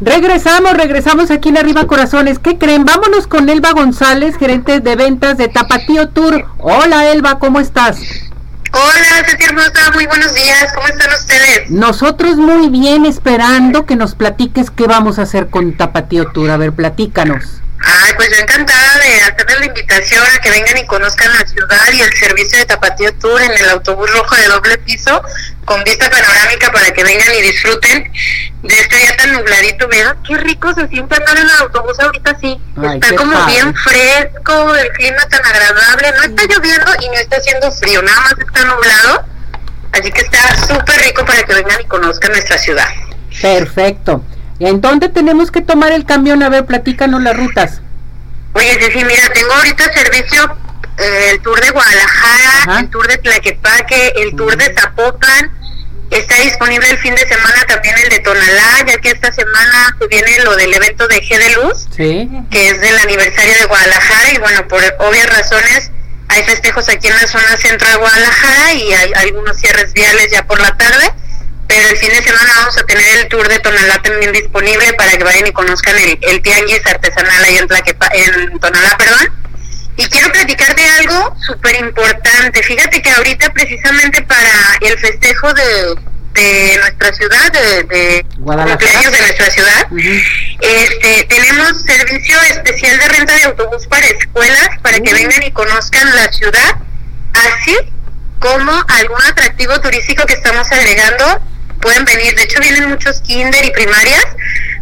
Regresamos, regresamos aquí en Arriba Corazones. ¿Qué creen? Vámonos con Elba González, gerente de ventas de Tapatío Tour. Hola Elba, ¿cómo estás? Hola, Ceci Hermosa, muy buenos días, ¿cómo están ustedes? Nosotros muy bien, esperando que nos platiques qué vamos a hacer con Tapatío Tour. A ver, platícanos. Ay, pues yo encantada de hacerles la invitación a que vengan y conozcan la ciudad y el servicio de Tapatío Tour en el autobús rojo de doble piso con vista panorámica para que vengan y disfruten de este día tan nubladito. Vean qué rico se siente andar en el autobús ahorita sí. está como bien fresco, el clima tan agradable, no está lloviendo y no está haciendo frío, nada más está nublado. Así que está súper rico para que vengan y conozcan nuestra ciudad. Perfecto. ¿En dónde tenemos que tomar el camión? A ver, platícanos las rutas. Oye, sí, mira, tengo ahorita servicio eh, el tour de Guadalajara, el tour de Tlaquepaque, el tour de Zapopan. Está disponible el fin de semana también el de Tonalá, ya que esta semana se viene lo del evento de G de Luz, que es del aniversario de Guadalajara. Y bueno, por obvias razones, hay festejos aquí en la zona centro de Guadalajara y hay algunos cierres viales ya por la tarde pero el fin de semana vamos a tener el tour de Tonalá también disponible para que vayan y conozcan el, el tianguis artesanal ahí en, en Tonalá, perdón. Y quiero platicar de algo súper importante. Fíjate que ahorita precisamente para el festejo de, de nuestra ciudad, de, de cumpleaños de nuestra ciudad, este, tenemos servicio especial de renta de autobús para escuelas, para que vengan y conozcan la ciudad, así como algún atractivo turístico que estamos agregando pueden venir, de hecho vienen muchos kinder y primarias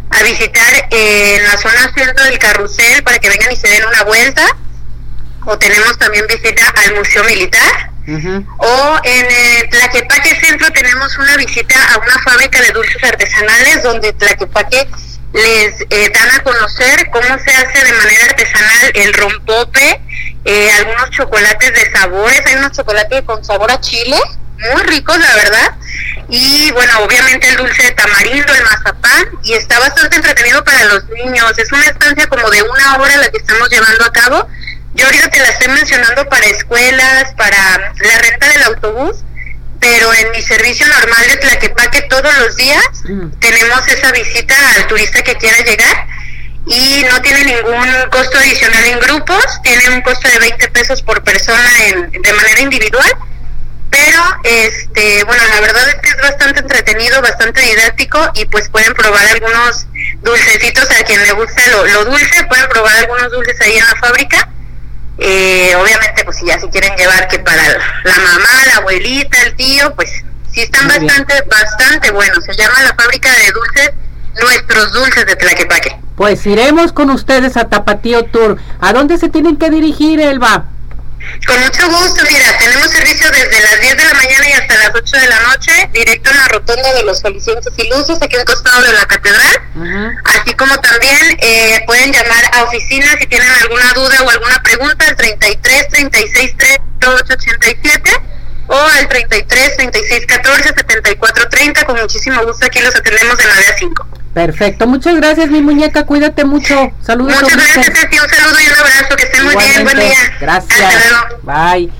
a visitar en la zona centro del carrusel para que vengan y se den una vuelta. O tenemos también visita al Museo Militar. O en el Tlaquepaque Centro tenemos una visita a una fábrica de dulces artesanales donde Tlaquepaque les eh, dan a conocer cómo se hace de manera artesanal el rompope, eh, algunos chocolates de sabores, hay unos chocolates con sabor a chile, muy ricos la verdad, y bueno, obviamente el dulce de tamarindo, el mazapán, y está bastante entretenido para los niños. Es una estancia como de una hora la que estamos llevando a cabo. Yo ahorita te la estoy mencionando para escuelas, para la renta del autobús, pero en mi servicio normal de Tlaquepaque todos los días mm. tenemos esa visita al turista que quiera llegar y no tiene ningún costo adicional en grupos, tiene un costo de 20 pesos por persona en, de manera individual pero este bueno la verdad es que es bastante entretenido bastante didáctico y pues pueden probar algunos dulcecitos a quien le gusta lo, dulce pueden probar algunos dulces ahí en la fábrica. Eh, obviamente pues si ya si quieren llevar que para la mamá la abuelita el tío pues sí están bastante bastante buenos. Se llama la fábrica de dulces nuestros dulces de Tlaquepaque. Pues iremos con ustedes a Tapatío Tour. A dónde se tienen que dirigir Elba con mucho gusto, mira, tenemos servicio desde las 10 de la mañana y hasta las 8 de la noche, directo en la rotonda de los Felicientos y Luces, aquí al costado de la catedral. Así como también eh, pueden llamar a oficina si tienen alguna duda o alguna pregunta al 33 36 38 87 o al 33 36 14 74 30. Con muchísimo gusto aquí los atendemos de 9 a 5. Perfecto, muchas gracias mi muñeca, cuídate mucho. Saludos. Muchas gracias, un saludo y un abrazo, que estén muy bien, buen día. Gracias. Bye.